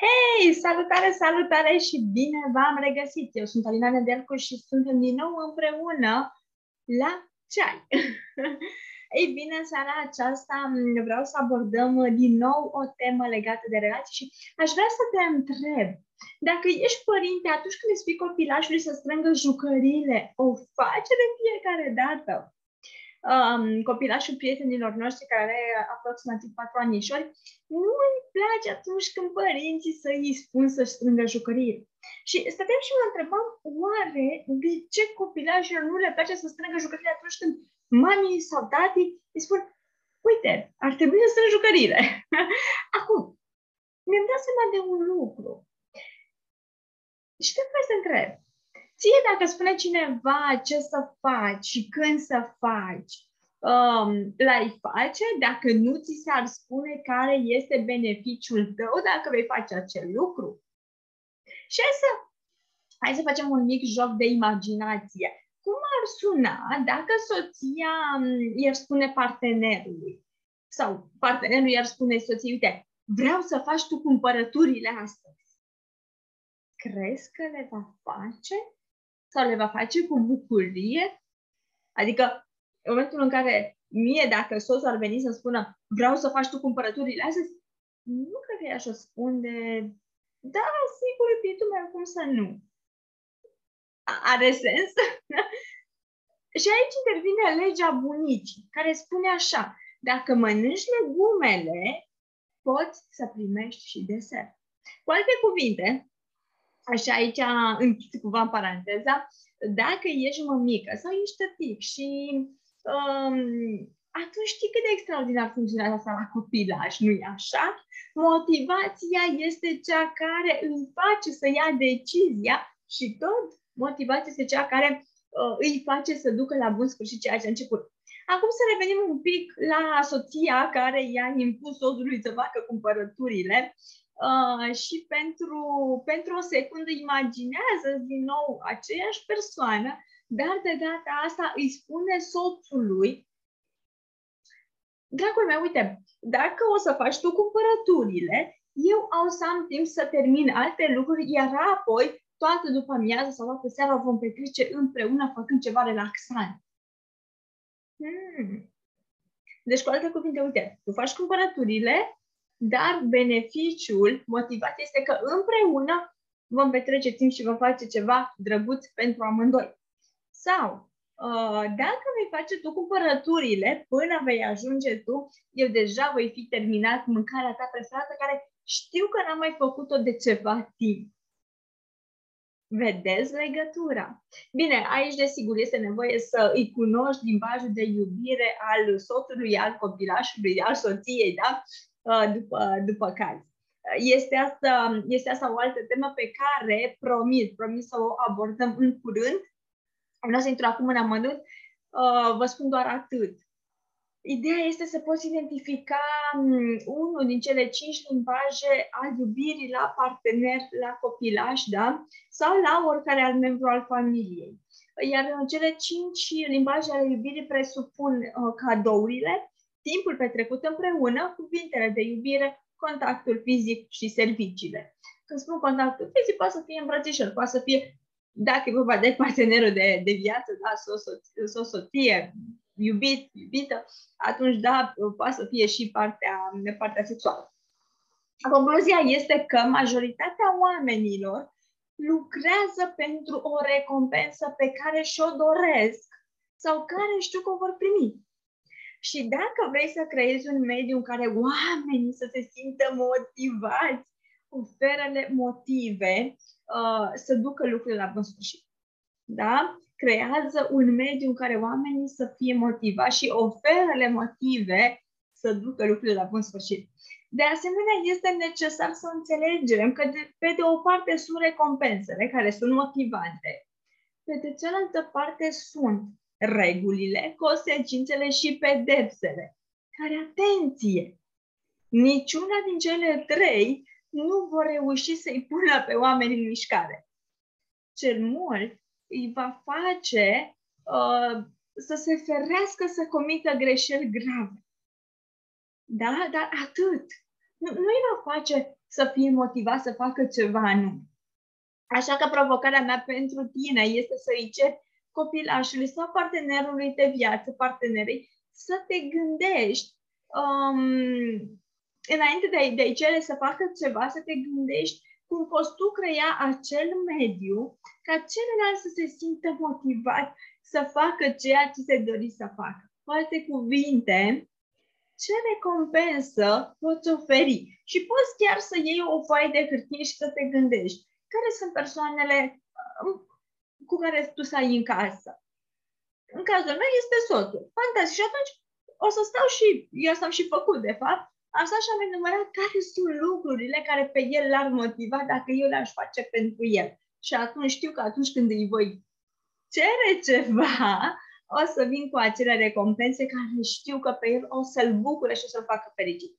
Hei, salutare, salutare și bine v-am regăsit! Eu sunt Alina Nedelcu și suntem din nou împreună la ceai. Ei bine, în seara aceasta vreau să abordăm din nou o temă legată de relații și aș vrea să te întreb dacă ești părinte, atunci când îți spui copilașului să strângă jucăriile, o face de fiecare dată um, copilașul prietenilor noștri care are aproximativ 4 anișori, nu îi place atunci când părinții să îi spun să-și strângă jucărie. Și stăteam și mă întrebam, oare de ce copilașilor nu le place să strângă jucăriile atunci când mami sau tati îi spun, uite, ar trebui să strâng jucăriile. Acum, mi-am dat seama de un lucru. Și te mai să întreb, Ție dacă spune cineva ce să faci și când să faci, um, l-ai face dacă nu ți s-ar spune care este beneficiul tău dacă vei face acel lucru. Și hai să, hai să facem un mic joc de imaginație. Cum ar suna dacă soția um, i-ar spune partenerului sau partenerul i-ar spune soției, uite, vreau să faci tu cumpărăturile astăzi. Crezi că le va face? Sau le va face cu bucurie? Adică, în momentul în care mie, dacă soțul ar veni să spună vreau să faci tu cumpărăturile astăzi, nu cred că i-aș răspunde da, sigur, iubitul meu, cum să nu? Are sens? și aici intervine legea bunicii, care spune așa, dacă mănânci legumele, poți să primești și desert. Cu alte cuvinte, Așa aici închid cumva paranteza, dacă ești mămică sau ești tătic și um, atunci știi cât de extraordinar funcționează asta la copilaj, nu-i așa? Motivația este cea care îl face să ia decizia și tot motivația este cea care uh, îi face să ducă la bun sfârșit ceea ce a început. Acum să revenim un pic la soția care i-a impus soțului să facă cumpărăturile Uh, și pentru, pentru o secundă imaginează din nou aceeași persoană, dar de data asta îi spune soțului Dragul meu, uite, dacă o să faci tu cumpărăturile, eu o să am timp să termin alte lucruri, iar apoi, toată după amiază sau toată seara, vom petrece împreună făcând ceva relaxant. Hmm. Deci, cu alte cuvinte, uite, tu faci cumpărăturile, dar beneficiul, motivația este că împreună vom petrece timp și vom face ceva drăguț pentru amândoi. Sau, uh, dacă vei face tu cumpărăturile până vei ajunge tu, eu deja voi fi terminat mâncarea ta preferată care știu că n-am mai făcut-o de ceva timp. Vedeți legătura? Bine, aici desigur este nevoie să îi cunoști limbajul de iubire al soțului, al copilașului, al soției, da? Uh, după, după caz. Este asta, este asta o altă temă pe care promis, promis să o abordăm în curând. Nu o să intru acum în amănunt, uh, vă spun doar atât. Ideea este să poți identifica um, unul din cele cinci limbaje al iubirii la partener, la copilaș, da? Sau la oricare alt membru al familiei. Iar cele cinci limbaje ale iubirii presupun uh, cadourile, timpul petrecut împreună, cuvintele de iubire, contactul fizic și serviciile. Când spun contactul fizic, poate să fie îmbrățișări, poate să fie, dacă e vorba de partenerul de, de viață, da, o, o soție, iubit, iubită, atunci, da, poate să fie și partea, partea sexuală. Concluzia este că majoritatea oamenilor lucrează pentru o recompensă pe care și-o doresc sau care știu că o vor primi. Și dacă vrei să creezi un mediu în care oamenii să se simtă motivați, oferă-le motive uh, să ducă lucrurile la bun sfârșit. Da? Creează un mediu în care oamenii să fie motivați și oferă-le motive să ducă lucrurile la bun sfârșit. De asemenea, este necesar să înțelegem că, de, pe de o parte, sunt recompensele care sunt motivante, pe de cealaltă parte sunt regulile, consecințele și pedepsele. Care, atenție, niciuna din cele trei nu vor reuși să-i pună pe oameni în mișcare. Cel mult îi va face uh, să se ferească să comită greșeli grave. Da? Dar atât. nu, nu îi va face să fie motivat să facă ceva anume. Așa că provocarea mea pentru tine este să îi ceri copilașului sau partenerului de viață, partenerii, să te gândești um, înainte de, a, de a cere să facă ceva, să te gândești cum poți tu crea acel mediu ca celălalt să se simtă motivat să facă ceea ce se dori să facă. Cu alte cuvinte, ce recompensă poți oferi? Și poți chiar să iei o foaie de hârtie și să te gândești care sunt persoanele um, cu care tu să ai în casă. În cazul meu este soțul. Fantastic. Și atunci o să stau și, eu am și făcut, de fapt, am stat și am enumerat care sunt lucrurile care pe el l-ar motiva dacă eu le-aș face pentru el. Și atunci știu că atunci când îi voi cere ceva, o să vin cu acele recompense care știu că pe el o să-l bucure și o să-l facă fericit.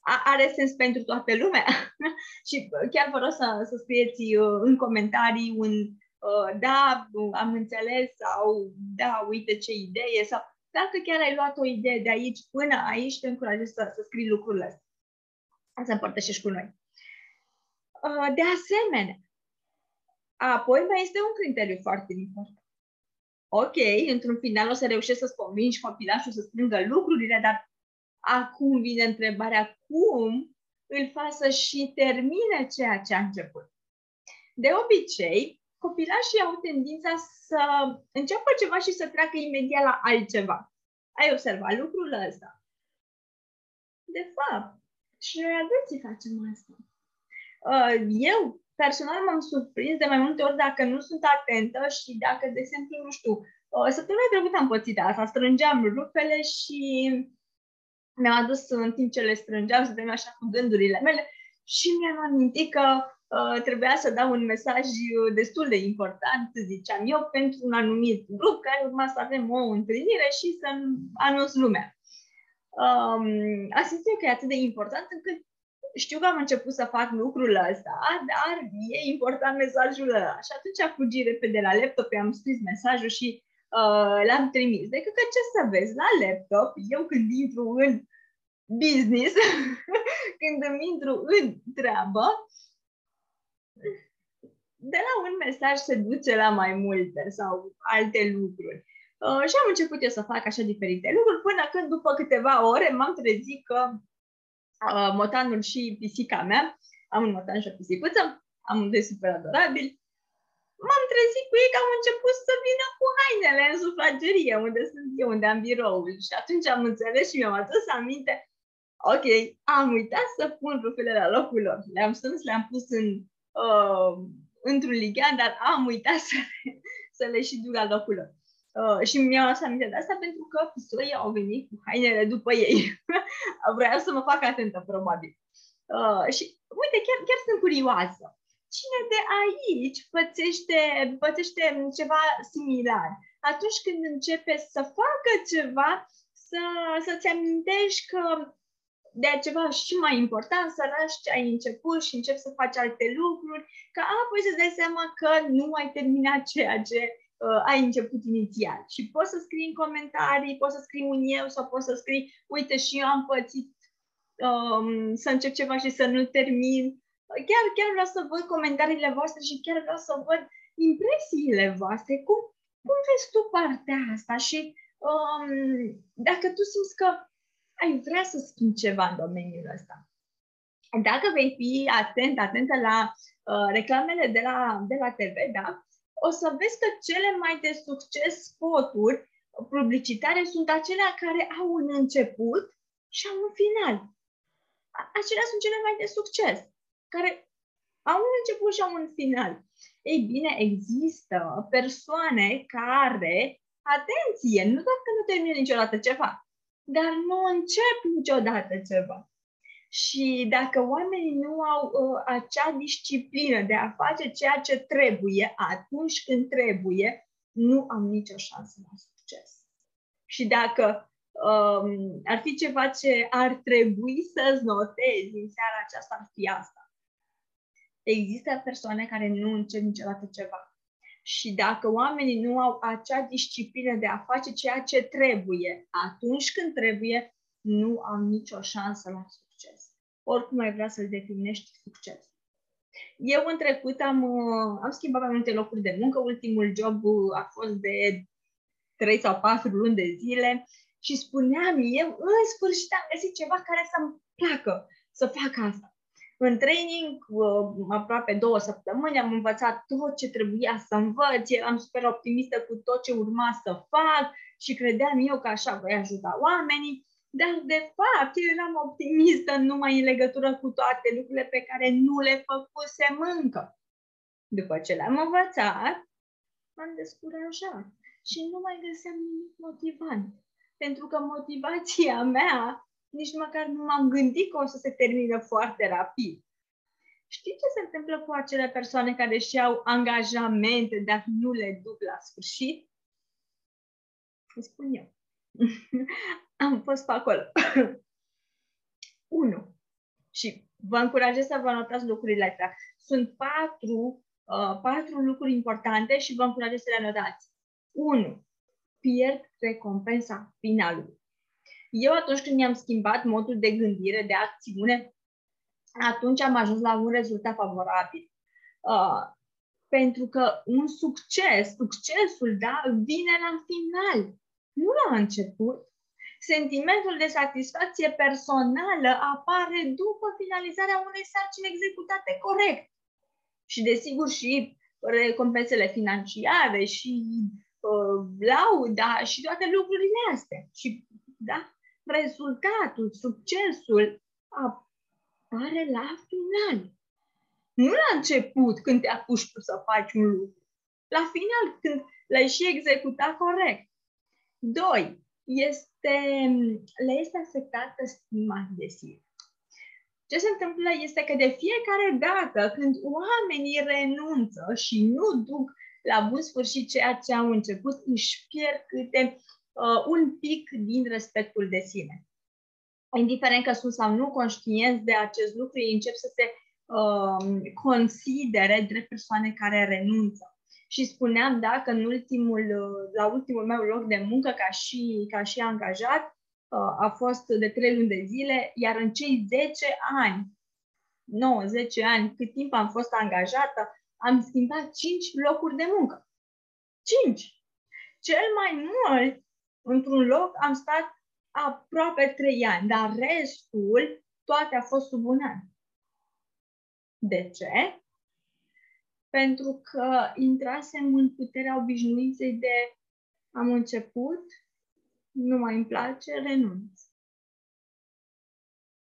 A, are sens pentru toată lumea? și chiar vă rog să, să scrieți uh, în comentarii un uh, da, am înțeles sau da, uite ce idee sau dacă chiar ai luat o idee de aici până aici, te încurajez să, să scrii lucrurile astea. Să împărtășești cu noi. Uh, de asemenea, apoi mai este un criteriu foarte important. Ok, într-un final o să reușești să-ți convingi copilașul să strângă lucrurile, dar acum vine întrebarea cum îl faci să și termine ceea ce a început. De obicei, copilașii au tendința să înceapă ceva și să treacă imediat la altceva. Ai observat lucrul ăsta? De fapt, și noi adulții facem asta. Uh, eu, personal, m-am surprins de mai multe ori dacă nu sunt atentă și dacă, de exemplu, nu știu, uh, săptămâna trecută am pățit asta, strângeam rupele și mi-am adus în timp ce le strângeam să așa cu gândurile mele și mi-am amintit că Uh, trebuia să dau un mesaj uh, destul de important, ziceam eu, pentru un anumit grup care urma să avem o întâlnire și să anunț lumea. Um, a simțit că e atât de important încât știu că am început să fac lucrul ăsta, dar e important mesajul ăla. Și atunci fugit repede la laptop, am scris mesajul și uh, l-am trimis. Decât că ce să vezi, la laptop, eu când intru în business, când îmi intru în treabă, de la un mesaj se duce la mai multe sau alte lucruri. Uh, și am început eu să fac așa diferite lucruri până când după câteva ore m-am trezit că uh, motanul și pisica mea, am un motan și o pisicuță, am un de super adorabil, m-am trezit cu ei că am început să vină cu hainele în sufragerie, unde sunt eu, unde am biroul. Și atunci am înțeles și mi-am adus aminte, ok, am uitat să pun rufele la locul lor. Le-am strâns, le-am pus în uh, într-un lighean, dar am uitat să, să le și duc la locul lor. Uh, și mi-am lăsat aminte de asta pentru că pistoii au venit cu hainele după ei. Vreau să mă fac atentă, probabil. Uh, și uite, chiar, chiar sunt curioasă. Cine de aici pățește, pățește ceva similar? Atunci când începe să facă ceva, să, să-ți amintești că de ceva și mai important, să lași ce ai început și începi să faci alte lucruri, ca apoi să dai seama că nu ai terminat ceea ce uh, ai început inițial. Și poți să scrii în comentarii, poți să scrii un eu sau poți să scrii, uite și eu am pățit um, să încep ceva și să nu termin. Chiar, chiar vreau să văd comentariile voastre și chiar vreau să văd impresiile voastre. Cum, cum vezi tu partea asta? Și um, dacă tu simți că ai vrea să schimbi ceva în domeniul ăsta. Dacă vei fi atent, atentă la uh, reclamele de la, de la TV, da? o să vezi că cele mai de succes spoturi publicitare sunt acelea care au un început și au un final. Acelea sunt cele mai de succes, care au un început și au un final. Ei bine, există persoane care, atenție, nu doar că nu termină niciodată ceva, dar nu încep niciodată ceva. Și dacă oamenii nu au uh, acea disciplină de a face ceea ce trebuie atunci când trebuie, nu am nicio șansă la succes. Și dacă um, ar fi ceva ce ar trebui să-ți notezi în seara aceasta, ar fi asta. Există persoane care nu încep niciodată ceva. Și dacă oamenii nu au acea disciplină de a face ceea ce trebuie atunci când trebuie, nu au nicio șansă la succes. oricum ai vrea să-l definești succes. Eu în trecut am, uh, am schimbat mai multe locuri de muncă. Ultimul job uh, a fost de 3 sau 4 luni de zile și spuneam eu, în sfârșit am găsit ceva care să-mi placă să fac asta. În training, uh, aproape două săptămâni, am învățat tot ce trebuia să învăț, eram super optimistă cu tot ce urma să fac și credeam eu că așa voi ajuta oamenii, dar de fapt eu eram optimistă numai în legătură cu toate lucrurile pe care nu le făcusem încă. După ce le-am învățat, m-am descurajat și nu mai găseam nimic motivant. Pentru că motivația mea nici măcar nu m-am gândit că o să se termină foarte rapid. Știi ce se întâmplă cu acele persoane care își iau angajamente, dar nu le duc la sfârșit? Îți spun eu. Am fost pe acolo. 1. Și vă încurajez să vă notați lucrurile astea. Sunt patru, uh, patru lucruri importante și vă încurajez să le notați. 1. Pierd recompensa finalului. Eu atunci când mi-am schimbat modul de gândire, de acțiune, atunci am ajuns la un rezultat favorabil. Uh, pentru că un succes, succesul, da, vine la final, nu la început. Sentimentul de satisfacție personală apare după finalizarea unei sarcini executate corect. Și desigur și recompensele financiare și uh, lauda și toate lucrurile astea. Și da? Rezultatul, succesul apare la final. Nu la început, când te apuci tu să faci un lucru. La final, când l-ai și executat corect. Doi, este, le este afectată stima de sine. Ce se întâmplă este că de fiecare dată când oamenii renunță și nu duc la bun sfârșit ceea ce au început, își pierd câte uh, un pic din respectul de sine. Indiferent că sunt sau nu conștienți de acest lucru, ei încep să se uh, considere drept persoane care renunță. Și spuneam, da, că în ultimul, uh, la ultimul meu loc de muncă, ca și, ca și angajat, uh, a fost de 3 luni de zile, iar în cei 10 ani, 9-10 ani, cât timp am fost angajată, am schimbat 5 locuri de muncă. 5! Cel mai mult într-un loc am stat aproape trei ani, dar restul, toate a fost sub un an. De ce? Pentru că intrasem în puterea obișnuinței de am început, nu mai îmi place, renunț.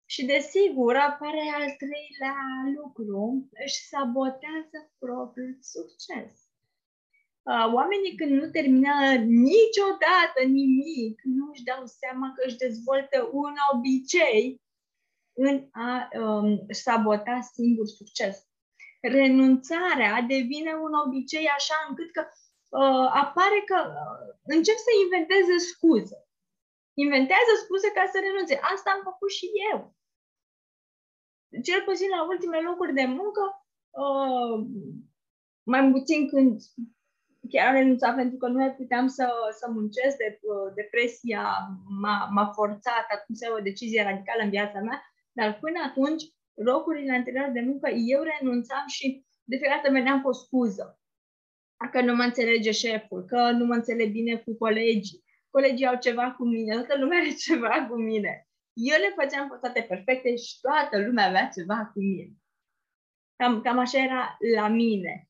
Și desigur apare al treilea lucru, își sabotează propriul succes. Uh, oamenii când nu termină niciodată nimic, nu își dau seama că își dezvoltă un obicei în a um, sabota singur succes. Renunțarea devine un obicei așa încât că uh, apare că uh, încep să inventeze scuze. Inventează scuze ca să renunțe. Asta am făcut și eu. Cel puțin la ultimele locuri de muncă, uh, mai puțin când chiar am renunțat pentru că nu mai puteam să, să muncesc, de, depresia m-a, m-a forțat atunci să o decizie radicală în viața mea, dar până atunci, locurile anterioare de muncă, eu renunțam și de fiecare dată veneam cu o scuză. Că nu mă înțelege șeful, că nu mă înțeleg bine cu colegii, colegii au ceva cu mine, toată lumea are ceva cu mine. Eu le făceam pe toate perfecte și toată lumea avea ceva cu mine. Cam, cam așa era la mine.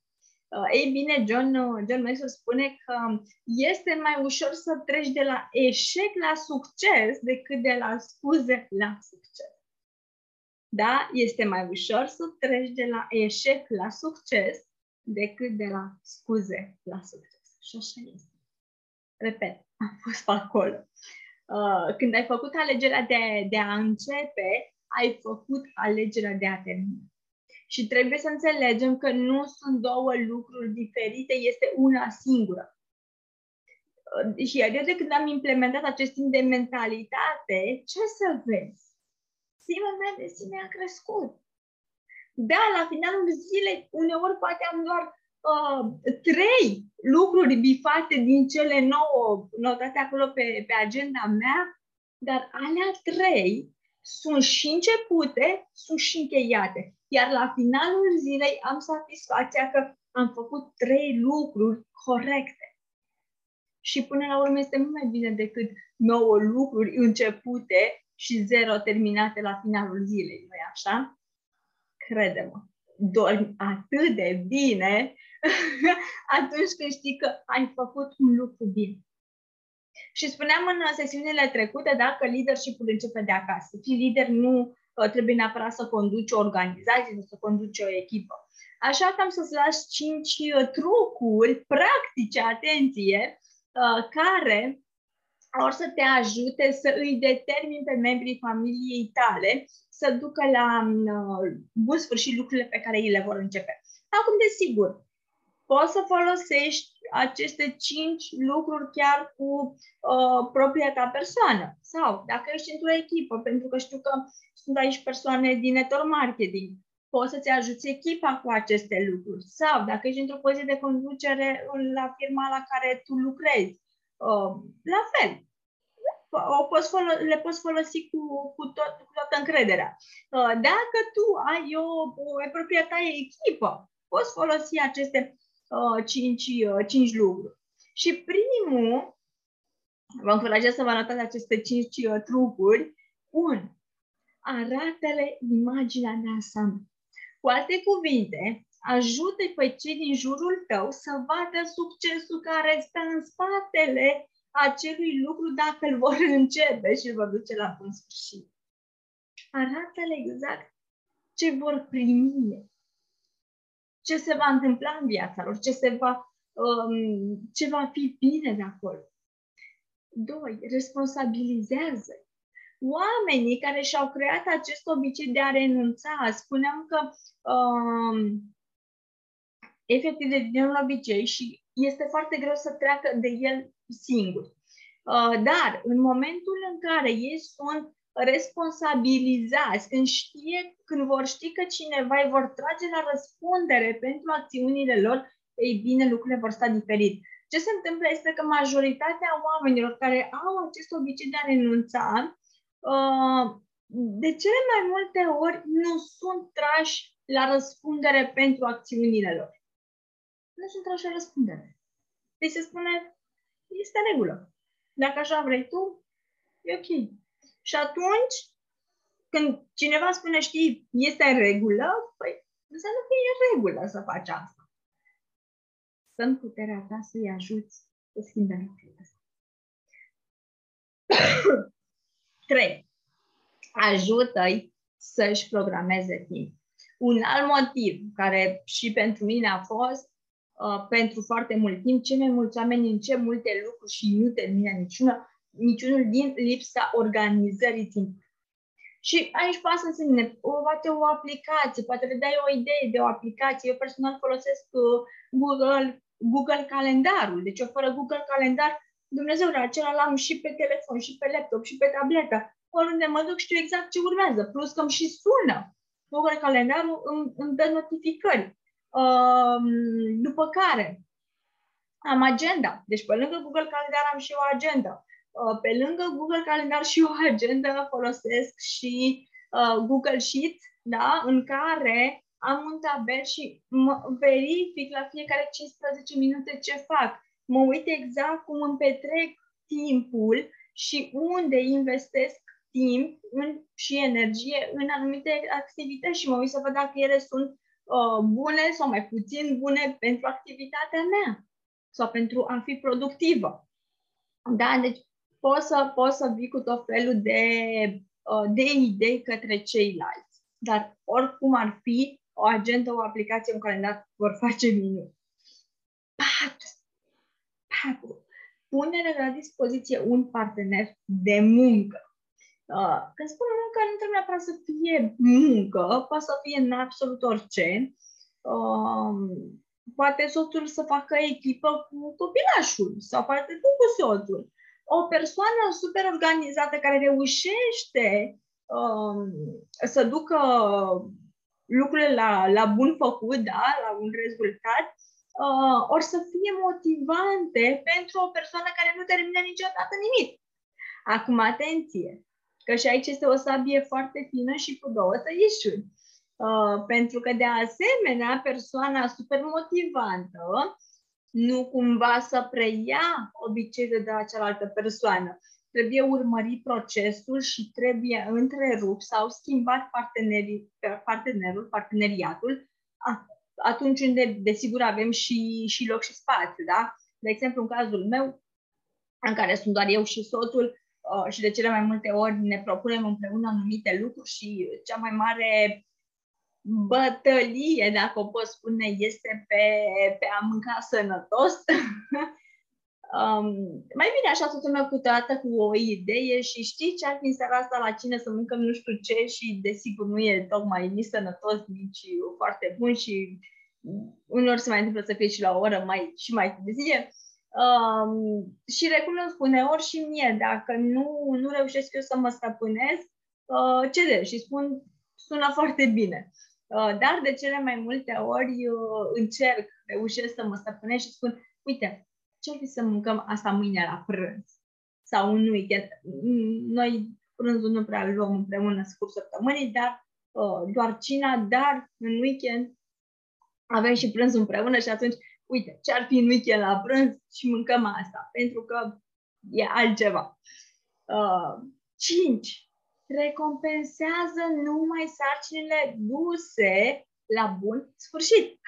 Uh, ei bine, John, uh, John Maxwell spune că este mai ușor să treci de la eșec la succes decât de la scuze la succes. Da? Este mai ușor să treci de la eșec la succes decât de la scuze la succes. Și așa este. Repet, am fost pe acolo. Uh, când ai făcut alegerea de, de a începe, ai făcut alegerea de a termina. Și trebuie să înțelegem că nu sunt două lucruri diferite, este una singură. Și iar eu de când am implementat acest timp de mentalitate, ce să vezi? Sima mea de sine a crescut. Da, la finalul zilei, uneori poate am doar uh, trei lucruri bifate din cele nouă notate acolo pe, pe agenda mea, dar alea trei sunt și începute, sunt și încheiate. Iar la finalul zilei am satisfacția că am făcut trei lucruri corecte. Și până la urmă este mult mai bine decât nouă lucruri începute și zero terminate la finalul zilei, nu așa? Crede-mă, dormi atât de bine atunci când știi că ai făcut un lucru bine. Și spuneam în sesiunile trecute, dacă leadership-ul începe de acasă. Să fii lider nu uh, trebuie neapărat să conduci o organizație sau să conduci o echipă. Așa că am să-ți las cinci uh, trucuri practice, atenție, uh, care or să te ajute să îi determini pe membrii familiei tale să ducă la bun sfârșit lucrurile pe care ei le vor începe. Acum, desigur, poți să folosești aceste cinci lucruri chiar cu uh, propria ta persoană. Sau dacă ești într-o echipă, pentru că știu că sunt aici persoane din network marketing, poți să-ți ajuți echipa cu aceste lucruri. Sau dacă ești într-o poziție de conducere la firma la care tu lucrezi, uh, la fel. O poți folo- le poți folosi cu, cu, tot, cu toată încrederea. Uh, dacă tu ai o, o propria ta echipă, poți folosi aceste uh, cinci, uh, cinci lucruri. Și primul, vă încurajez să vă notați aceste cinci uh, trucuri. Un, arată-le imaginea de ansamblu. Cu alte cuvinte, ajută pe cei din jurul tău să vadă succesul care stă în spatele acelui lucru dacă îl vor începe și îl vor duce la bun sfârșit. Arată-le exact ce vor primi ce se va întâmpla în viața lor, ce, se va, um, ce va fi bine de acolo. Doi, responsabilizează. Oamenii care și-au creat acest obicei de a renunța, spuneam că um, efectiv devine un obicei și este foarte greu să treacă de el singur. Uh, dar în momentul în care ei sunt responsabilizați, când, știe, când vor ști că cineva îi vor trage la răspundere pentru acțiunile lor, ei bine, lucrurile vor sta diferit. Ce se întâmplă este că majoritatea oamenilor care au acest obicei de a renunța, uh, de cele mai multe ori nu sunt trași la răspundere pentru acțiunile lor. Nu sunt trași la răspundere. Deci se spune, este regulă. Dacă așa vrei tu, e ok. Și atunci, când cineva spune, știi, este în regulă, păi înseamnă că e în regulă să faci asta. Să în puterea ta să-i ajuți să schimbe lucrurile astea. 3. Ajută-i să-și programeze timp. Un alt motiv care și pentru mine a fost uh, pentru foarte mult timp, cei mai mulți oameni încep multe lucruri și nu termină niciuna, niciunul din lipsa organizării timpului. Și aici poate să însemne poate o aplicație, poate le dai o idee de o aplicație. Eu personal folosesc uh, Google, Google Calendarul. Deci eu fără Google Calendar, Dumnezeu, acela l-am și pe telefon, și pe laptop, și pe tabletă. Oriunde mă duc știu exact ce urmează. Plus că îmi și sună. Google Calendarul îmi, îmi dă notificări. Uh, după care am agenda. Deci pe lângă Google Calendar am și o agenda. Uh, pe lângă Google Calendar și o agenda folosesc și uh, Google Sheet, da? în care am un tabel și mă verific la fiecare 15 minute ce fac. Mă uit exact cum îmi petrec timpul și unde investesc timp în, și energie în anumite activități și mă uit să văd dacă ele sunt uh, bune sau mai puțin bune pentru activitatea mea sau pentru a fi productivă. Da? Deci poți să, poți să vii cu tot felul de, uh, de idei către ceilalți. Dar oricum ar fi, o agendă, o aplicație, un calendar vor face minuni. 4. 4. Punere la dispoziție un partener de muncă. Uh, când spun muncă, nu trebuie neapărat să fie muncă, poate să fie în absolut orice. Uh, poate soțul să facă echipă cu copilașul sau poate tu cu soțul o persoană super organizată care reușește um, să ducă lucrurile la, la bun făcut, da, la un rezultat, uh, or să fie motivante pentru o persoană care nu termină niciodată nimic. Acum, atenție! Că și aici este o sabie foarte fină și cu două tăișuri. Uh, pentru că, de asemenea, persoana super motivantă nu cumva să preia obiceiul de la cealaltă persoană. Trebuie urmărit procesul și trebuie întrerupt sau schimbat partenerul, parteneriatul, atunci unde, desigur, avem și, și loc și spațiu, da? De exemplu, în cazul meu, în care sunt doar eu și soțul, uh, și de cele mai multe ori ne propunem împreună anumite lucruri și cea mai mare bătălie, dacă o pot spune, este pe, pe a mânca sănătos. um, mai bine așa toată lumea câteodată cu o idee și știi ce ar fi în seara asta la cine să mâncăm nu știu ce și desigur nu e tocmai nici sănătos, nici foarte bun și uneori se mai întâmplă să fie și la o oră mai, și mai târzie. Um, și recunosc uneori și mie, dacă nu, nu reușesc eu să mă stăpânesc, uh, cedez și spun, sună foarte bine. Uh, dar de cele mai multe ori uh, încerc, reușesc să mă stăpânesc și spun, uite, ce fi să mâncăm asta mâine la prânz? Sau un weekend. Noi prânzul nu prea luăm împreună scurt săptămânii, dar uh, doar cina, dar în weekend avem și prânz împreună și atunci, uite, ce ar fi în weekend la prânz și mâncăm asta, pentru că e altceva. Uh, cinci, recompensează numai sarcinile duse la bun sfârșit.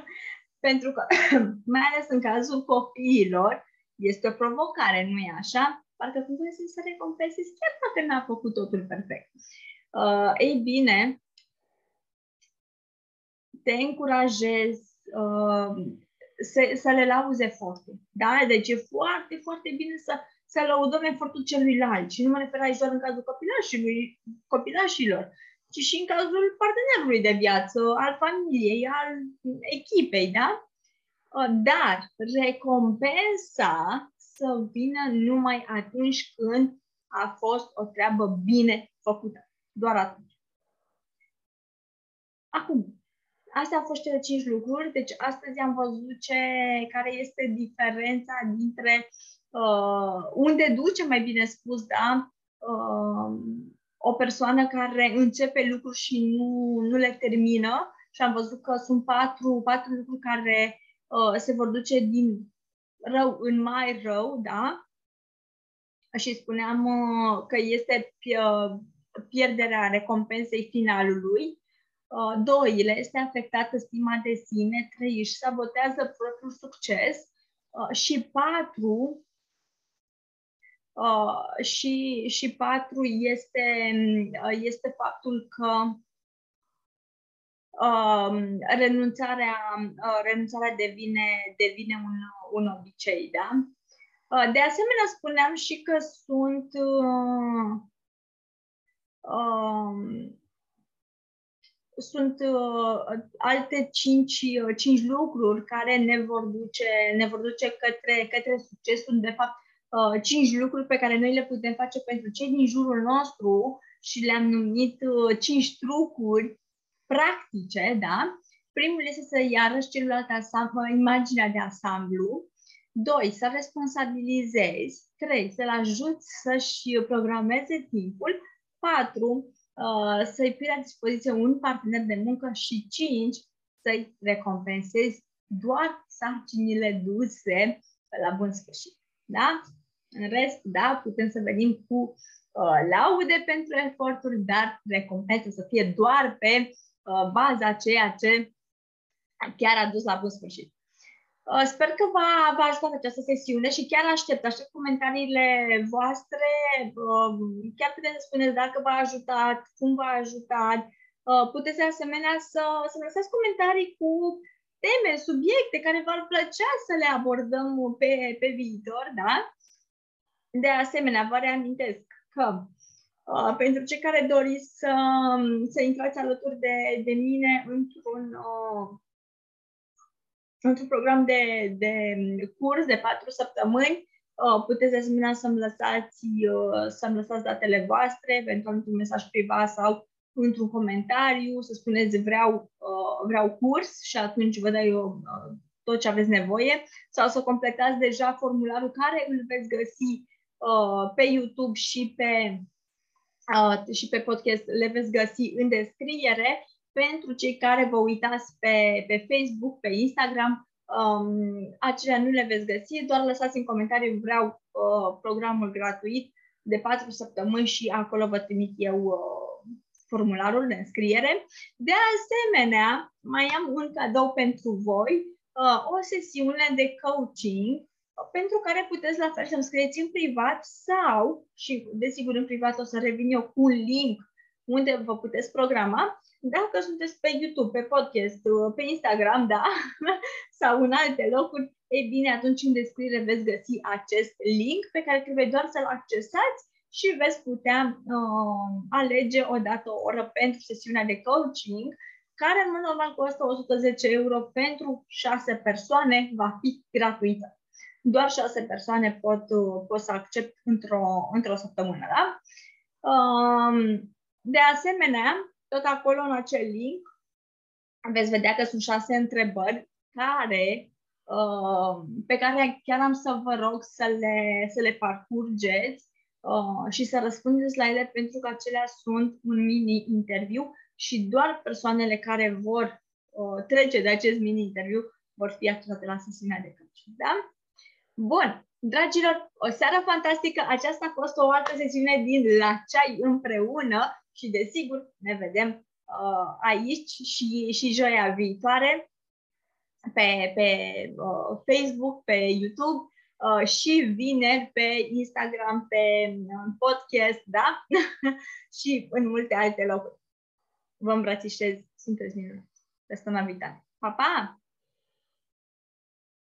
Pentru că, mai ales în cazul copiilor, este o provocare, nu e așa? Parcă tu vrei să recompensezi chiar dacă n-a făcut totul perfect. Uh, ei bine, te încurajez uh, să, să le lauzi efortul. Da? Deci e foarte, foarte bine să să lăudăm efortul celuilalt. Și nu mă refer aici doar în cazul copilașului, copilașilor, ci și în cazul partenerului de viață, al familiei, al echipei, da? Dar recompensa să vină numai atunci când a fost o treabă bine făcută. Doar atunci. Acum, astea au fost cele cinci lucruri. Deci astăzi am văzut ce, care este diferența dintre uh, unde duce, mai bine spus, da, uh, o persoană care începe lucruri și nu, nu le termină. Și am văzut că sunt patru, patru lucruri care uh, se vor duce din rău în mai rău, da? Și spuneam uh, că este pierderea recompensei finalului. Uh, doi, le este afectată stima de sine. Trei, își sabotează propriul succes. Uh, și patru, Uh, și, și patru este, uh, este faptul că uh, renunțarea, uh, renunțarea devine, devine un, un obicei. Da? Uh, de asemenea, spuneam și că sunt uh, uh, sunt uh, alte cinci, uh, cinci lucruri care ne vor duce, ne vor duce către, către succesul, de fapt, uh, cinci lucruri pe care noi le putem face pentru cei din jurul nostru și le-am numit uh, cinci trucuri practice, da? Primul este să iarăși celălalt asamblu, imaginea de asamblu. Doi, să responsabilizezi. Trei, să-l ajuți să-și programeze timpul. Patru, uh, să-i pui la dispoziție un partener de muncă și cinci, să-i recompensezi doar sarcinile duse la bun sfârșit. Da? În rest, da, putem să venim cu uh, laude pentru eforturi, dar recompensa să fie doar pe uh, baza ceea ce chiar a dus la bun sfârșit. Uh, sper că v-a, v-a ajutat această sesiune și chiar aștept, aștept comentariile voastre. Uh, chiar puteți să spuneți dacă v-a ajutat, cum v-a ajutat. Uh, puteți de asemenea să, să lăsați comentarii cu teme, subiecte care v-ar plăcea să le abordăm pe, pe viitor, da? De asemenea, vă reamintesc că uh, pentru cei care doriți să, să intrați alături de, de mine într-un, uh, într-un program de, de curs de patru săptămâni, uh, puteți de asemenea să-mi lăsați, uh, să-mi lăsați datele voastre, eventual într-un mesaj privat sau într-un comentariu, să spuneți vreau, uh, vreau curs și atunci vă dau eu uh, tot ce aveți nevoie. Sau să completați deja formularul care îl veți găsi Uh, pe YouTube și pe uh, și pe podcast le veți găsi în descriere. Pentru cei care vă uitați pe, pe Facebook, pe Instagram, um, acelea nu le veți găsi, doar lăsați în comentarii vreau uh, programul gratuit de 4 săptămâni și acolo vă trimit eu uh, formularul de înscriere. De asemenea, mai am un cadou pentru voi, uh, o sesiune de coaching uh, pentru care puteți la fel să-mi scrieți în privat sau, și desigur în privat o să revin eu cu un link unde vă puteți programa, dacă sunteți pe YouTube, pe podcast, pe Instagram, da, sau în alte locuri, ei bine, atunci în descriere veți găsi acest link pe care trebuie doar să-l accesați și veți putea uh, alege o dată o oră pentru sesiunea de coaching, care în mod normal costă 110 euro pentru 6 persoane, va fi gratuită. Doar 6 persoane pot, uh, pot să accept într-o, într-o săptămână, da? Uh, de asemenea, tot acolo în acel link veți vedea că sunt șase întrebări care, uh, pe care chiar am să vă rog să le, să le parcurgeți uh, și să răspundeți la ele pentru că acelea sunt un mini-interviu și doar persoanele care vor uh, trece de acest mini-interviu vor fi acceptate la sesiunea de coaching. Da? Bun, dragilor, o seară fantastică. Aceasta a fost o altă sesiune din La Ceai împreună și desigur ne vedem uh, aici și, și joia viitoare pe, pe uh, Facebook, pe YouTube uh, și vineri pe Instagram, pe uh, podcast, da? și în multe alte locuri. Vă îmbrățișez, sunteți minunați. Peste Navidad. Pa, pa!